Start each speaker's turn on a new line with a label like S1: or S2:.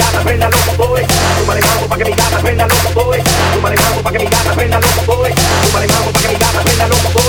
S1: gatas prenda loco boy. Súmale mambo pa' que mi gata prenda loco boy. Súmale mambo pa' que mi gata prenda loco boy. Súmale mambo pa' que mi gata prenda loco boy.